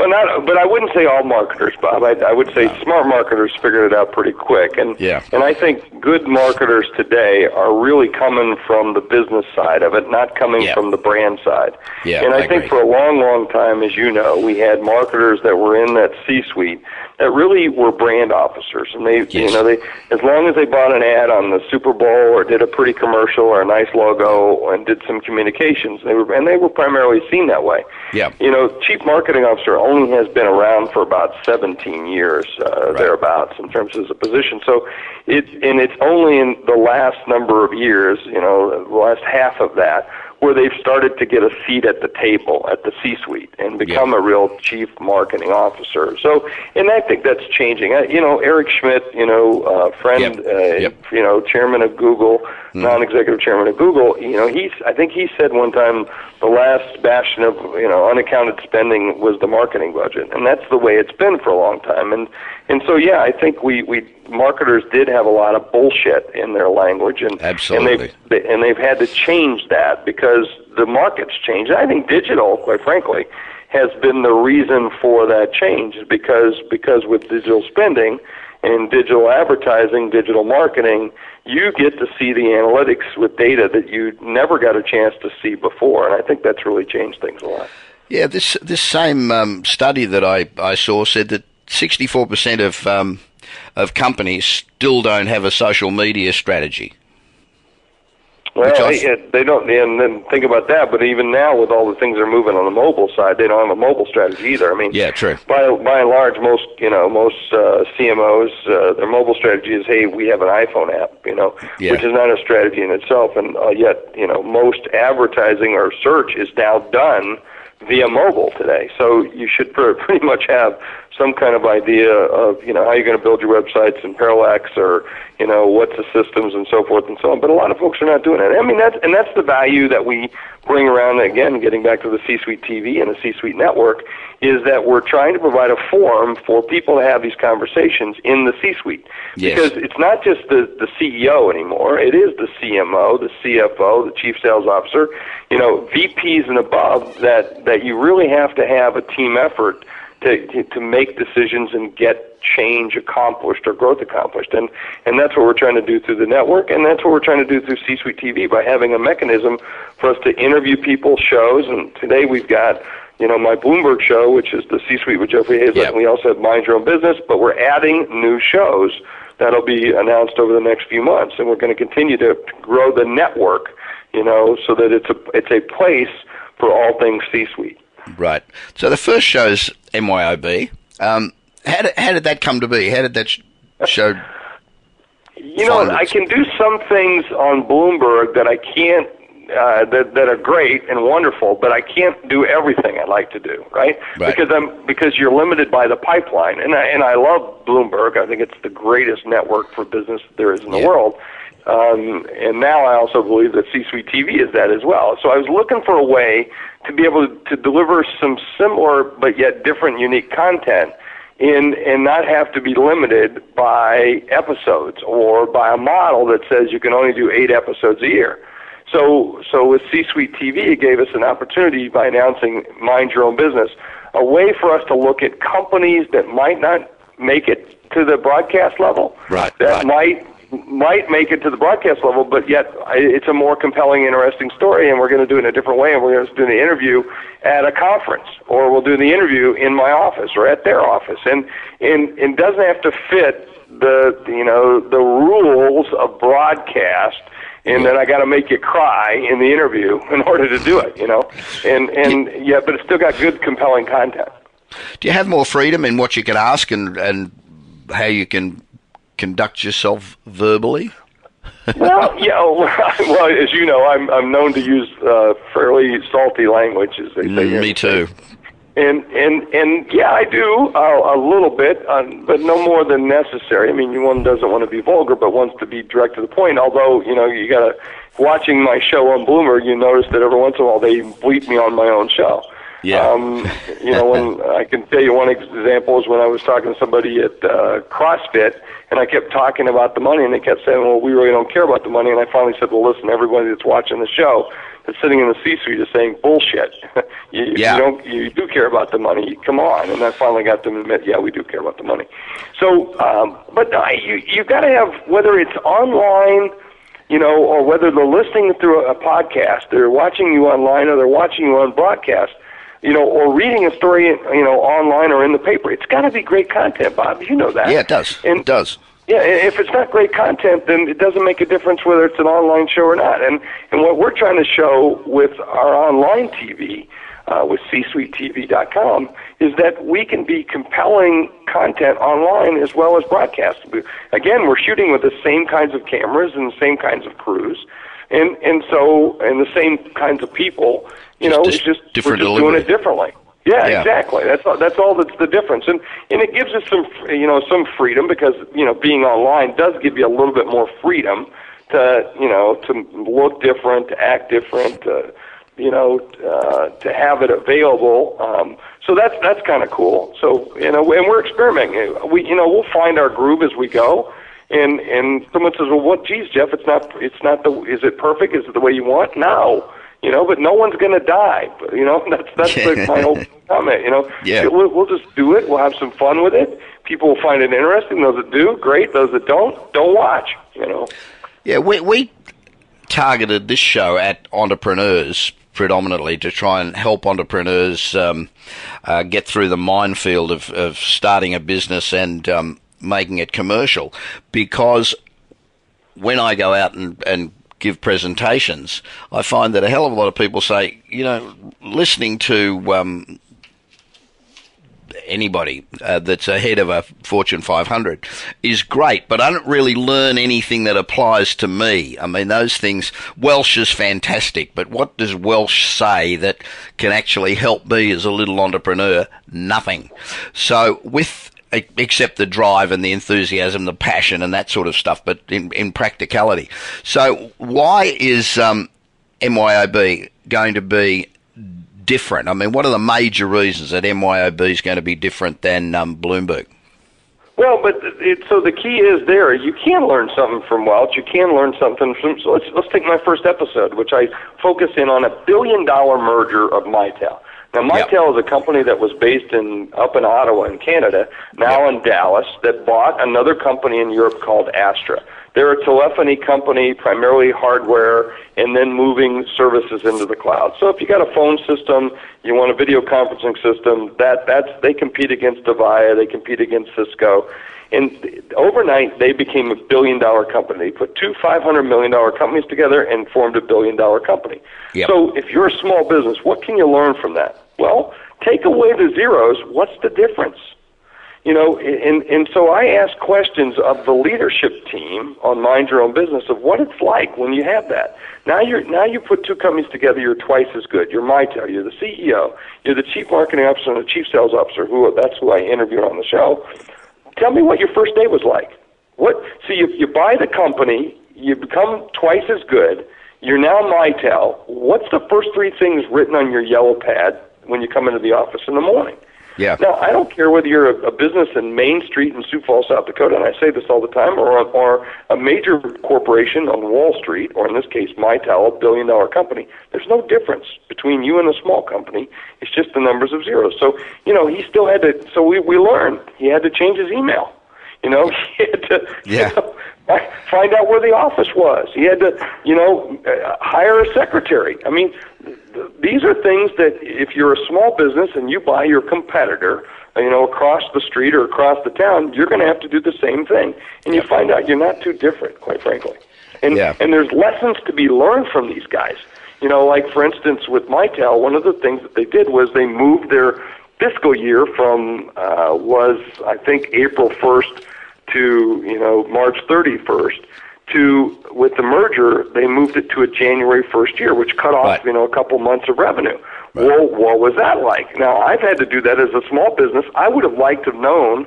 Well, not, but I wouldn't say all marketers, Bob. I, I would say no. smart marketers figured it out pretty quick, and
yeah.
and I think good marketers today are really coming from the business side of it, not coming
yeah.
from the brand side.
Yeah,
and I,
I
think
agree.
for a long, long time, as you know, we had marketers that were in that C-suite that really were brand officers, and they,
yes.
you know, they as long as they bought an ad on the Super Bowl or did a pretty commercial or a nice logo and did some communications, they were and they were primarily seen that way.
Yeah.
You know, chief marketing officer only has been around for about 17 years, uh,
Right.
thereabouts, in terms of the position. So it and it's only in the last number of years, you know, the last half of that, where they've started to get a seat at the table at the C-suite and become
Yeah.
a real chief marketing officer. So, and I think that's changing. Uh, you know, Eric Schmidt, you know, uh, friend,
Yep.
uh,
Yep.
you know, chairman of Google, Mm-hmm. non-executive chairman of Google. You know, he's. I think he said one time the last bastion of you know unaccounted spending was the marketing budget, and that's the way it's been for a long time. And and so yeah, I think we we marketers did have a lot of bullshit in their language, and
Absolutely.
and they've they, and they've had to change that because the market's changed. I think digital, quite frankly, has been the reason for that change because because with digital spending and digital advertising, digital marketing, you get to see the analytics with data that you never got a chance to see before, and I think that's really changed things a lot.
Yeah, this this same um, study that I, I saw said that 64% of um, of companies still don't have a social media strategy.
Well, they don't, and then think about that. But even now, with all the things that are moving on the mobile side, they don't have a mobile strategy either. I mean,
Yeah, true.
By by and large, most you know most uh, CMOs, uh, their mobile strategy is, hey, we have an iPhone app, you know,
Yeah.
which is not a strategy in itself. And uh, yet, you know, most advertising or search is now done via mobile today. So you should pretty much have some kind of idea of you know how you're going to build your websites in Parallax or you know what's the systems and so forth and so on. But a lot of folks are not doing it. I mean that's and that's the value that we bring around. Again, getting back to the C-suite TV and the C-suite network is that we're trying to provide a forum for people to have these conversations in the C-suite
Yes.
because it's not just the the CEO anymore. It is the CMO, the CFO, the chief sales officer, you know, VPs and above that that you really have to have a team effort to to, make decisions and get change accomplished or growth accomplished. And and that's what we're trying to do through the network and that's what we're trying to do through C-suite TV by having a mechanism for us to interview people, shows, and today we've got you know, my Bloomberg show, which is the C-suite with Jeffrey Hayzlett,
Yep.
and we also have Mind Your Own Business, but we're adding new shows that'll be announced over the next few months, and we're going to continue to grow the network, you know, so that it's a it's a place for all things C-suite.
Right. So the first show's MYOB. Um, how did, how did that come to be? How did that sh- show?
You know. I can do some things on Bloomberg that I can't. Uh, that that are great and wonderful, but I can't do everything I like to do, right?
Right.
Because I'm because you're limited by the pipeline, and I and I love Bloomberg. I think it's the greatest network for business there is in the
Yeah.
world. Um, and now I also believe that C-suite TV is that as well. So I was looking for a way to be able to deliver some similar but yet different, unique content in and not have to be limited by episodes or by a model that says you can only do eight episodes a year. So, so with C-Suite TV, it gave us an opportunity by announcing Mind Your Own Business, a way for us to look at companies that might not make it to the broadcast level,
Right,
that
right.
might might make it to the broadcast level, but yet it's a more compelling, interesting story, and we're going to do it in a different way, and we're going to do the interview at a conference, or we'll do the interview in my office or at their office, and and it doesn't have to fit the you know the rules of broadcast and then I got to make you cry in the interview in order to do it, you know. And and yeah, but it's still got good, compelling content.
Do you have more freedom in what you can ask and, and how you can conduct yourself verbally?
well, yeah. Well, as you know, I'm I'm known to use uh, fairly salty language, as they say.
Mm, Me too.
And and and yeah, I do uh, a little bit, uh, but no more than necessary. I mean, you one doesn't want to be vulgar, but wants to be direct to the point. Although you know, you got to watching my show on Bloomer, you notice that every once in a while they bleep me on my own show.
Yeah.
Um, you know, when I can tell you one example is when I was talking to somebody at uh, CrossFit, and I kept talking about the money, and they kept saying, "Well, we really don't care about the money." And I finally said, "Well, listen, everybody that's watching the show." That's sitting in the C-suite is saying bullshit. you,
Yeah.
you don't, you do care about the money. Come on, and I finally got them to admit, yeah, we do care about the money. So, um, but uh, you you got to have whether it's online you know, or whether they're listening through a podcast, they're watching you online, or they're watching you on broadcast, you know, or reading a story, you know, online or in the paper. It's got to be great content, Bob. You know that.
Yeah, it does.
And,
it does.
Yeah, if it's not great content, then it doesn't make a difference whether it's an online show or not. And and what we're trying to show with our online TV, uh, with CSuiteTV.com, is that we can be compelling content online as well as broadcast. Again, we're shooting with the same kinds of cameras and the same kinds of crews, and and so and the same kinds of people. You
Just
know, it's just
different
we're just doing it differently. Yeah,
Yeah.
exactly. That's all, that's all that's the difference, and and it gives us some you know some freedom because you know being online does give you a little bit more freedom to you know to look different, to act different, to, you know uh, to have it available. Um, so that's that's kind of cool. So you know, and we're experimenting. We you know we'll find our groove as we go. And and someone says, well, what? Geez, Jeff, it's not it's not the is it perfect? Is it the way you want? No you know, but no one's going to die. But, you know, that's that's like my whole comment. You know,
Yeah.
we'll, we'll just do it. We'll have some fun with it. People will find it interesting. Those that do, great. Those that don't, don't watch. You know.
Yeah, we, we targeted this show at entrepreneurs predominantly to try and help entrepreneurs um, uh, get through the minefield of, of starting a business and um, making it commercial because when I go out and, and give presentations, I find that a hell of a lot of people say, you know, listening to um, anybody uh, that's ahead of a Fortune 500 is great, but I don't really learn anything that applies to me. I mean, those things, Welch is fantastic, but what does Welch say that can actually help me as a little entrepreneur? Nothing. So with except the drive and the enthusiasm, the passion, and that sort of stuff, but in, in practicality. So, why is um, MYOB going to be different? I mean, what are the major reasons that MYOB is going to be different than um, Bloomberg?
Well, but it, so the key is there. You can learn something from Welch. You can learn something from. So let's let's take my first episode, which I focus in on a billion dollar merger of Mitel. Now, Mitel is a company that was based in up in Ottawa in Canada, now in Dallas, that bought another company in Europe called Aastra. They're a telephony company, primarily hardware, and then moving services into the cloud. So if you got a phone system, you want a video conferencing system, that that's they compete against Avaya, they compete against Cisco. And overnight, they became a billion dollar company. They put two $500 million companies together and formed a billion dollar company.
Yep.
So if you're a small business, what can you learn from that? Well, take away the zeros. What's the difference? You know, and, and so I ask questions of the leadership team on Mind Your Own Business of what it's like when you have that. Now you're now you put two companies together, you're twice as good. You're my Mitel, you're the CEO, you're the chief marketing officer and the chief sales officer. Who that's who I interviewed on the show. Tell me what your first day was like. What? So you you buy the company, you become twice as good. You're now Mitel. What's the first three things written on your yellow pad when you come into the office in the morning?
Yeah.
Now, I don't care whether you're a, a business in Main Street in Sioux Falls, South Dakota, and I say this all the time, or, or a major corporation on Wall Street, or in this case, Mitel, a billion dollar company. There's no difference between you and a small company. It's just the numbers of zeros. So, you know, he still had to, so we, we learned he had to change his email. You know, he had to
Yeah.
you know, find out where the office was. He had to, you know, uh, hire a secretary. I mean, these are things that if you're a small business and you buy your competitor, you know, across the street or across the town, you're going to have to do the same thing. And you find out you're not too different, quite frankly. And
Yeah.
and there's lessons to be learned from these guys. You know, like for instance with Mitel, one of the things that they did was they moved their fiscal year from uh, was I think April 1st to you know March 31st to with the merger they moved it to a January 1st year, which cut off
Right.
you know a couple months of revenue. Well, what was that like? Now I've had to do that as a small business. I would have liked to have known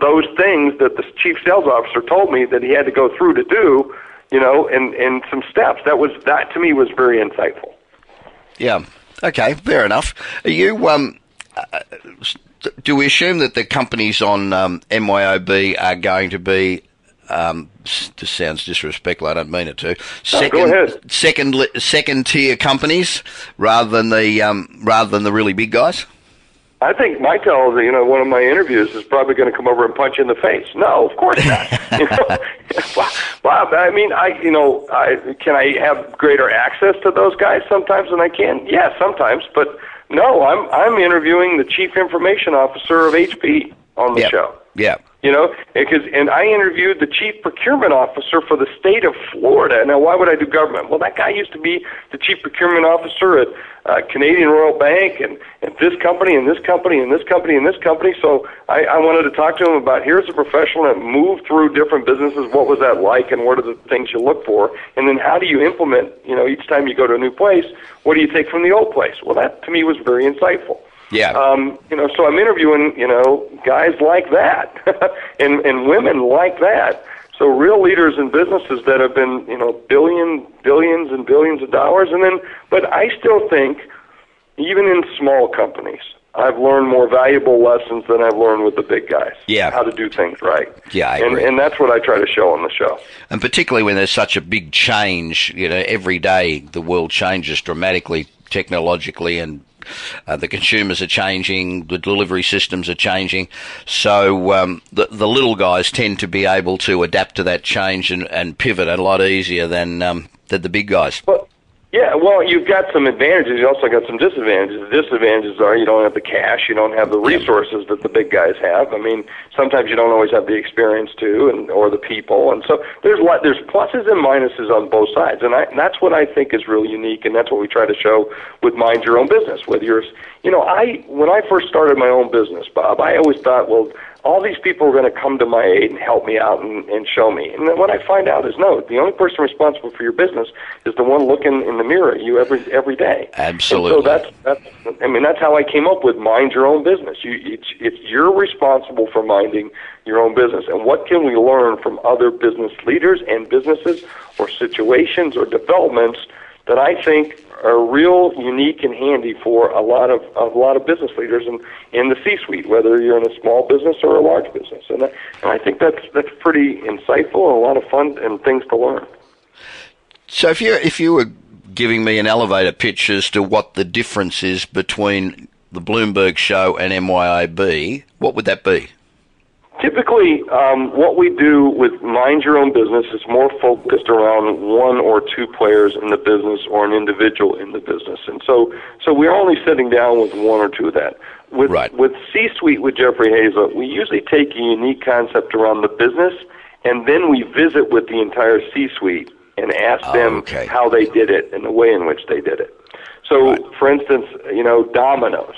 those things that the chief sales officer told me that he had to go through to do, you know, and and some steps. That was that to me was very insightful.
Yeah. Okay, fair enough. Are you um, uh, do we assume that the companies on um, MYOB are going to be um, this sounds disrespectful. I don't mean it to.
Second, no,
second, second tier companies rather than the um, rather than the really big guys.
I think Mitel, you know, one of my interviews is probably going to come over and punch you in the face. No, of course not. you know, Bob, I mean, I, you know, I, can I have greater access to those guys sometimes than I can? Yeah, sometimes, but no, I'm I'm interviewing the chief information officer of HP on the
yep.
show.
Yeah.
You know, because and I interviewed the chief procurement officer for the state of Florida. Now, why would I do government? Well, that guy used to be the chief procurement officer at uh, Canadian Royal Bank and, and this company and this company and this company and this company. So I, I wanted to talk to him about here's a professional that moved through different businesses. What was that like, and what are the things you look for, and then how do you implement? You know, each time you go to a new place, what do you take from the old place? Well, that to me was very insightful.
Yeah.
Um, you know, so I'm interviewing, you know, guys like that and, and women like that. So real leaders in businesses that have been, you know, billion, billions and billions of dollars. And then, but I still think, even in small companies, I've learned more valuable lessons than I've learned with the big guys.
Yeah.
How to do things right.
Yeah, I
and,
agree.
And that's what I try to show on the show.
And particularly when there's such a big change, you know, every day the world changes dramatically technologically and uh, the consumers are changing, the delivery systems are changing, so um, the, the little guys tend to be able to adapt to that change and, and pivot a lot easier than um, than the big guys.
Well, yeah, well, you've got some advantages. You also got some disadvantages. The disadvantages are you don't have the cash, you don't have the resources that the big guys have. I mean, sometimes you don't always have the experience too, and or the people. And so there's lot, there's pluses and minuses on both sides, and, I, and that's what I think is really unique, and that's what we try to show with mind your own business. Whether you're, you know, I when I first started my own business, Bob, I always thought, well all these people are going to come to my aid and help me out and, and show me. And then what I find out is no, the only person responsible for your business is the one looking in the mirror at you every every day.
Absolutely.
And so that's that's I mean that's how I came up with mind your own business. You it's it's you're responsible for minding your own business. And what can we learn from other business leaders and businesses or situations or developments that I think are real unique and handy for a lot of a lot of business leaders in in the C-suite, whether you're in a small business or a large business. And, and I think that's that's pretty insightful and a lot of fun and things to learn.
So if you if you were giving me an elevator pitch as to what the difference is between the Bloomberg show and MYOB, what would that be?
Typically, um, what we do with Mind Your Own Business is more focused around one or two players in the business or an individual in the business, and so so we're only sitting down with one or two of that. With
right.
with C-suite with Jeffrey Hayzlett, we usually take a unique concept around the business, and then we visit with the entire C-suite and ask
oh,
them
okay.
how they did it and the way in which they did it. So,
right.
for instance, you know, Domino's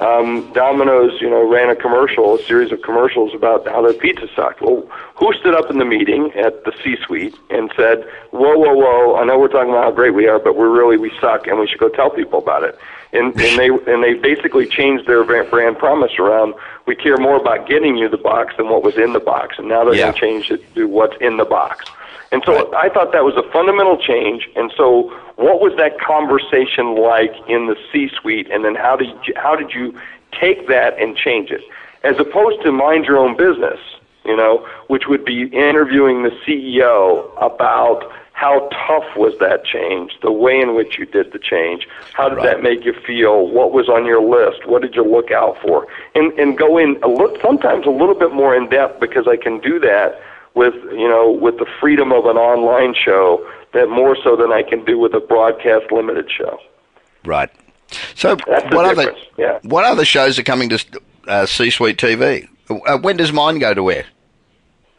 um, Domino's, you know, ran a commercial, a series of commercials about how their pizza sucked. Well, who stood up in the meeting at the C-suite and said, "Whoa, whoa, whoa! I know we're talking about how great we are, but we're really we suck, and we should go tell people about it." And, and they and they basically changed their brand promise around. We care more about getting you the box than what was in the box, and now they're
yeah.
going to change it to what's in the box. And so right. I thought that was a fundamental change. And so, what was that conversation like in the C-suite? And then how did you, how did you take that and change it, as opposed to mind your own business? You know, which would be interviewing the CEO about how tough was that change, the way in which you did the change, how did
right.
that make you feel, what was on your list, what did you look out for, and and go in a look sometimes a little bit more in depth because I can do that with you know with the freedom of an online show that more so than I can do with a broadcast limited show.
Right. So
That's
what other
yeah.
what other shows are coming to uh, C-Suite TV? Uh, when does mine go to air?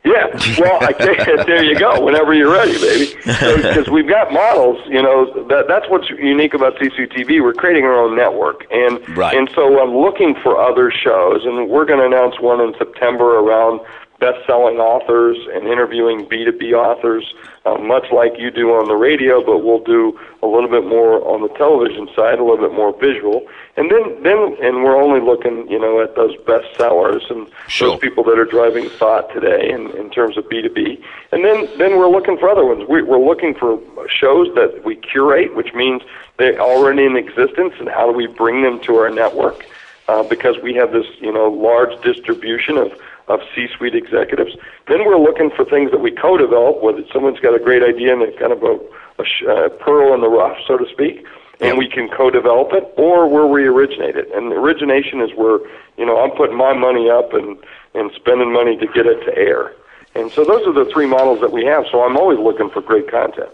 Yeah, well, I there you go. Whenever you're ready, baby. Because so, we've got models, you know. That that's what's unique about CCTV. We're creating our own network, and
right.
and so I'm looking for other shows, and we're going to announce one in September around best-selling authors and interviewing B2B authors, uh, much like you do on the radio, but we'll do a little bit more on the television side, a little bit more visual. And then, then, and we're only looking, you know, at those best sellers and
Sure.
those people that are driving thought today in, in terms of B2B. And then, then we're looking for other ones. We, we're looking for shows that we curate, which means they're already in existence, and how do we bring them to our network? Uh, because we have this, you know, large distribution of of C-suite executives. Then we're looking for things that we co-develop, whether someone's got a great idea and it's kind of a, a sh- uh, pearl in the rough, so to speak, and we can co-develop it, or where we originate it. And origination is where, you know, I'm putting my money up and and spending money to get it to air. And so those are the three models that we have. So I'm always looking for great content.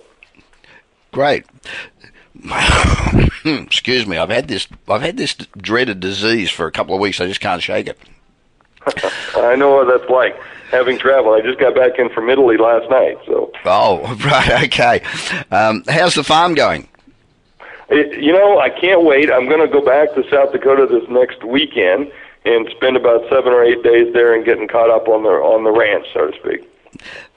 Great. Excuse me. I've had this. I've had this dreaded disease for a couple of weeks. I just can't shake it.
I know what that's like having traveled. I just got back in from Italy last night, so
Oh, right. Okay. Um, how's the farm going?
It, you know, I can't wait. I'm going to go back to South Dakota this next weekend and spend about seven or eight days there and getting caught up on the on the ranch, so to speak.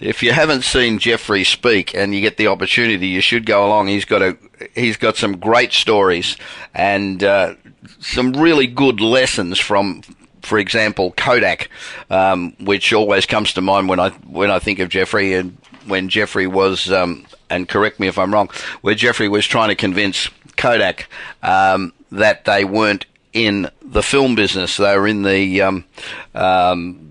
If you haven't seen Jeffrey speak and you get the opportunity, you should go along. He's got a he's got some great stories and uh, some really good lessons from, for example, Kodak, um, which always comes to mind when I when I think of Jeffrey and when Jeffrey was um, and correct me if I'm wrong, where Jeffrey was trying to convince Kodak um, that they weren't in the film business; they were in the um, um,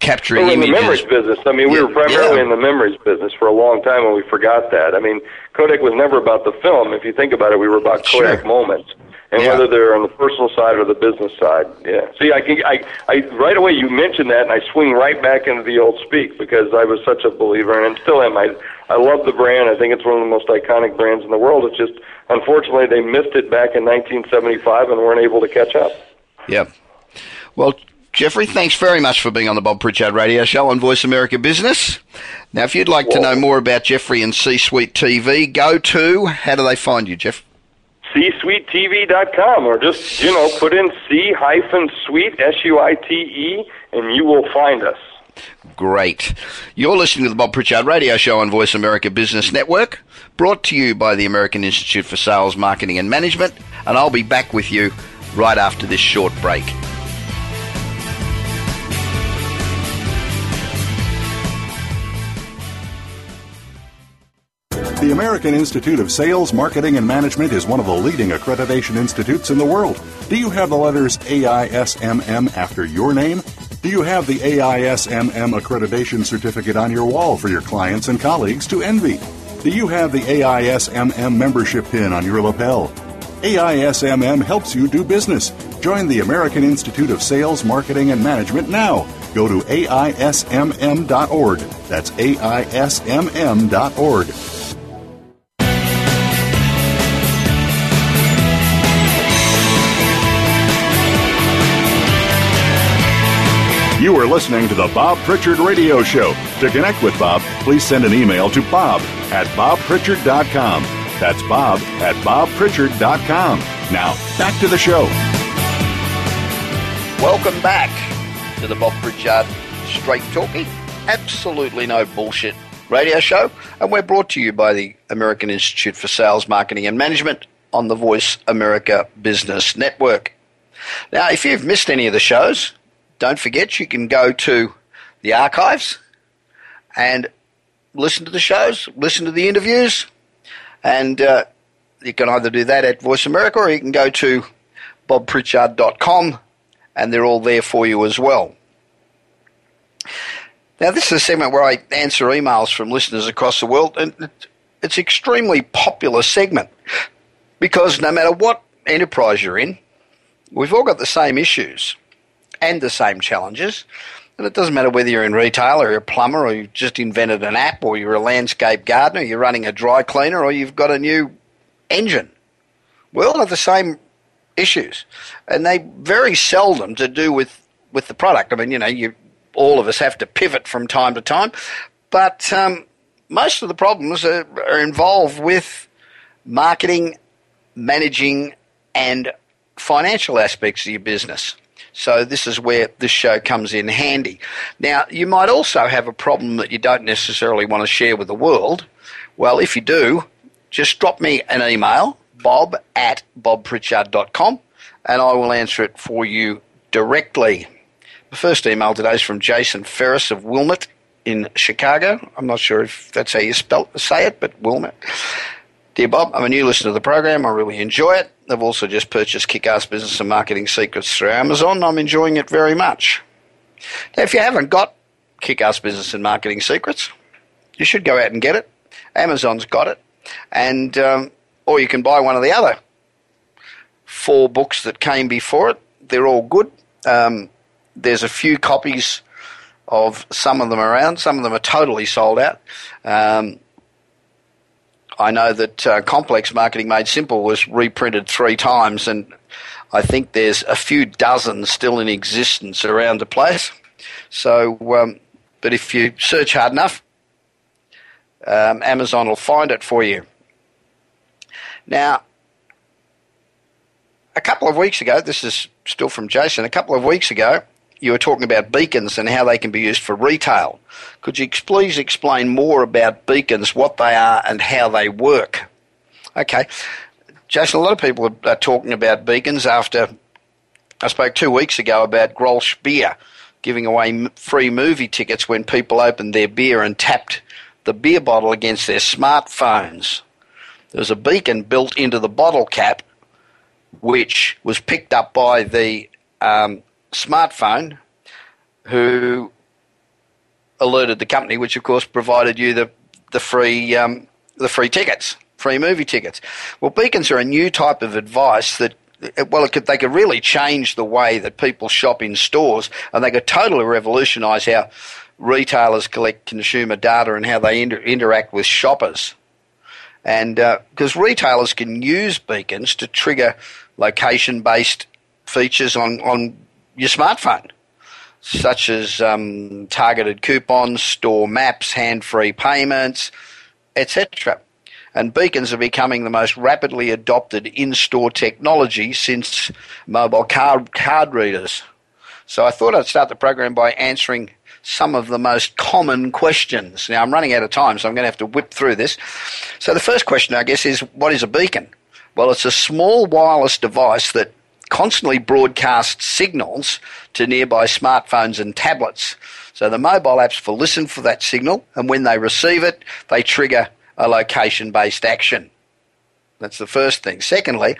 capturing
We're in the
images.
memories business. I mean, we
Yeah,
were primarily
yeah.
in the memories business for a long time, and we forgot that. I mean, Kodak was never about the film. If you think about it, we were about
Sure.
Kodak moments, and
Yeah.
whether they're on the personal side or the business side. Yeah. See, I can, I, I, right away you mentioned that, and I swing right back into the old speak because I was such a believer, and I still am. I, I love the brand. I think it's one of the most iconic brands in the world. It's just, unfortunately, they missed it back in 1975 and weren't able to catch up.
Yeah. Well, Jeffrey, thanks very much for being on the Bob Pritchard Radio Show on Voice America Business. Now, if you'd like to know more about Jeffrey and C Suite TV, go to how do they find you, Jeff?
csuitetv.com or just, you know, put in C hyphen suite, S U I T E, and you will find us.
Great. You're listening to the Bob Pritchard Radio Show on Voice America Business Network, brought to you by the American Institute for Sales, Marketing and Management, and I'll be back with you right after this short break.
The American Institute of Sales, Marketing, and Management is one of the leading accreditation institutes in the world. Do you have the letters AISMM after your name? Do you have the AISMM accreditation certificate on your wall for your clients and colleagues to envy? Do you have the AISMM membership pin on your lapel? AISMM helps you do business. Join the American Institute of Sales, Marketing, and Management now. Go to AISMM.org. That's AISMM.org. You are listening to the Bob Pritchard Radio Show. To connect with Bob, please send an email to bob at bobpritchard.com. That's bob at bobpritchard.com. Now, back to the show.
Welcome back to the Bob Pritchard Straight Talking, absolutely no bullshit radio show, and we're brought to you by the American Institute for Sales, Marketing and Management on the Voice America Business Network. Now, if you've missed any of the shows, don't forget you can go to the archives and listen to the shows, listen to the interviews, and uh, you can either do that at Voice America or you can go to bobpritchard.com and they're all there for you as well. Now, this is a segment where I answer emails from listeners across the world, and it's an extremely popular segment because no matter what enterprise you're in, we've all got the same issues and the same challenges. And it doesn't matter whether you're in retail or you're a plumber or you've just invented an app or you're a landscape gardener, you're running a dry cleaner or you've got a new engine. We all have the same issues, and they very seldom to do with with the product. I mean, you know, you all of us have to pivot from time to time, but um, most of the problems are, are involved with marketing, managing, and financial aspects of your business. So this is where this show comes in handy. Now, you might also have a problem that you don't necessarily want to share with the world. Well, if you do, just drop me an email, bob at bobpritchard.com, and I will answer it for you directly. The first email today is from Jason Ferris of Wilmot in Chicago. I'm not sure if that's how you spell, say it, but Wilmot. Dear Bob, I'm a new listener to the program. I really enjoy it. I've also just purchased Kick-Ass Business and Marketing Secrets through Amazon. I'm enjoying it very much. Now, if you haven't got Kick-Ass Business and Marketing Secrets, you should go out and get it. Amazon's got it, and um, or you can buy one of the other four books that came before it. They're all good. Um, there's a few copies of some of them around. Some of them are totally sold out. Um, I know that uh, Complex Marketing Made Simple was reprinted three times, and I think there's a few dozen still in existence around the place. So, um, but if you search hard enough, um, Amazon will find it for you. Now, a couple of weeks ago, this is still from Jason, a couple of weeks ago, you were talking about beacons and how they can be used for retail. Could you please explain more about beacons, what they are, and how they work? Okay. Jason, a lot of people are talking about beacons after I spoke two weeks ago about Grolsch Beer giving away free movie tickets when people opened their beer and tapped the beer bottle against their smartphones. There was a beacon built into the bottle cap, which was picked up by the um, smartphone who alerted the company, which of course provided you the the free um, the free tickets, free movie tickets. Well, beacons are a new type of advice that. Well, could, they could really change the way that people shop in stores, and they could totally revolutionise how retailers collect consumer data and how they inter- interact with shoppers. And because uh, retailers can use beacons to trigger location based features on, on your smartphone, such as um, targeted coupons, store maps, hand free payments, etc. And beacons are becoming the most rapidly adopted in store technology since mobile card, card readers. So I thought I'd start the program by answering some of the most common questions. Now, I'm running out of time, so I'm going to have to whip through this. So, the first question, I guess, is what is a beacon? Well, it's a small wireless device that constantly broadcasts signals to nearby smartphones and tablets. So the mobile apps will listen for that signal, and when they receive it, they trigger a location based action. That's the first thing. Secondly,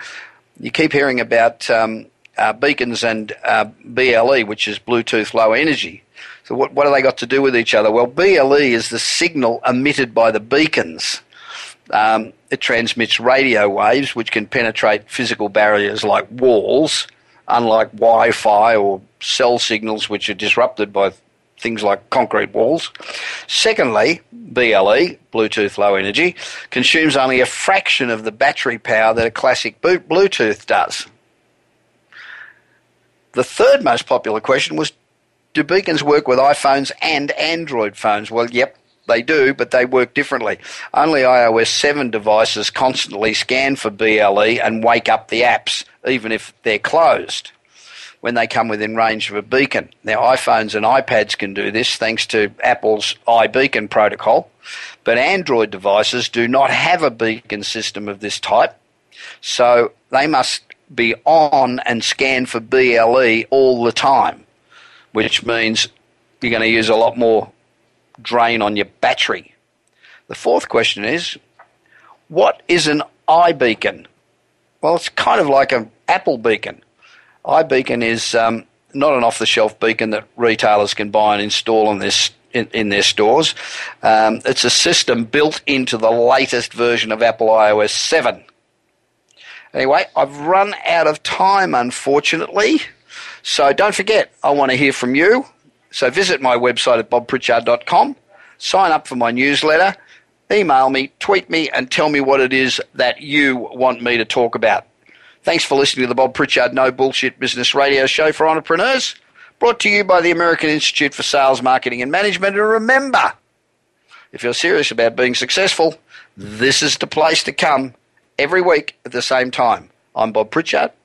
you keep hearing about um, uh, beacons and uh, BLE, which is Bluetooth Low Energy. So what, what have they got to do with each other? Well, BLE is the signal emitted by the beacons. Um, it transmits radio waves which can penetrate physical barriers like walls, unlike Wi Fi or cell signals which are disrupted by things like concrete walls. Secondly, BLE, Bluetooth Low Energy, consumes only a fraction of the battery power that a classic Bluetooth does. The third most popular question was Do beacons work with iPhones and Android phones? Well, yep, they do, but they work differently. Only iOS 7 devices constantly scan for BLE and wake up the apps, even if they're closed, when they come within range of a beacon. Now, iPhones and iPads can do this thanks to Apple's iBeacon protocol, but Android devices do not have a beacon system of this type, so they must be on and scan for BLE all the time, which means you're going to use a lot more drain on your battery. The fourth question is what is an iBeacon? Well, it's kind of like an Apple beacon. iBeacon is um, not an off the shelf beacon that retailers can buy and install in, this, in, in their stores. Um, it's a system built into the latest version of Apple iOS 7. Anyway, I've run out of time, unfortunately. So don't forget, I want to hear from you. So visit my website at bobpritchard.com, sign up for my newsletter, email me, tweet me, and tell me what it is that you want me to talk about. Thanks for listening to the Bob Pritchard No Bullshit Business Radio Show for Entrepreneurs, brought to you by the American Institute for Sales, Marketing and Management. And remember, if you're serious about being successful, this is the place to come every week at the same time. I'm Bob Pritchard,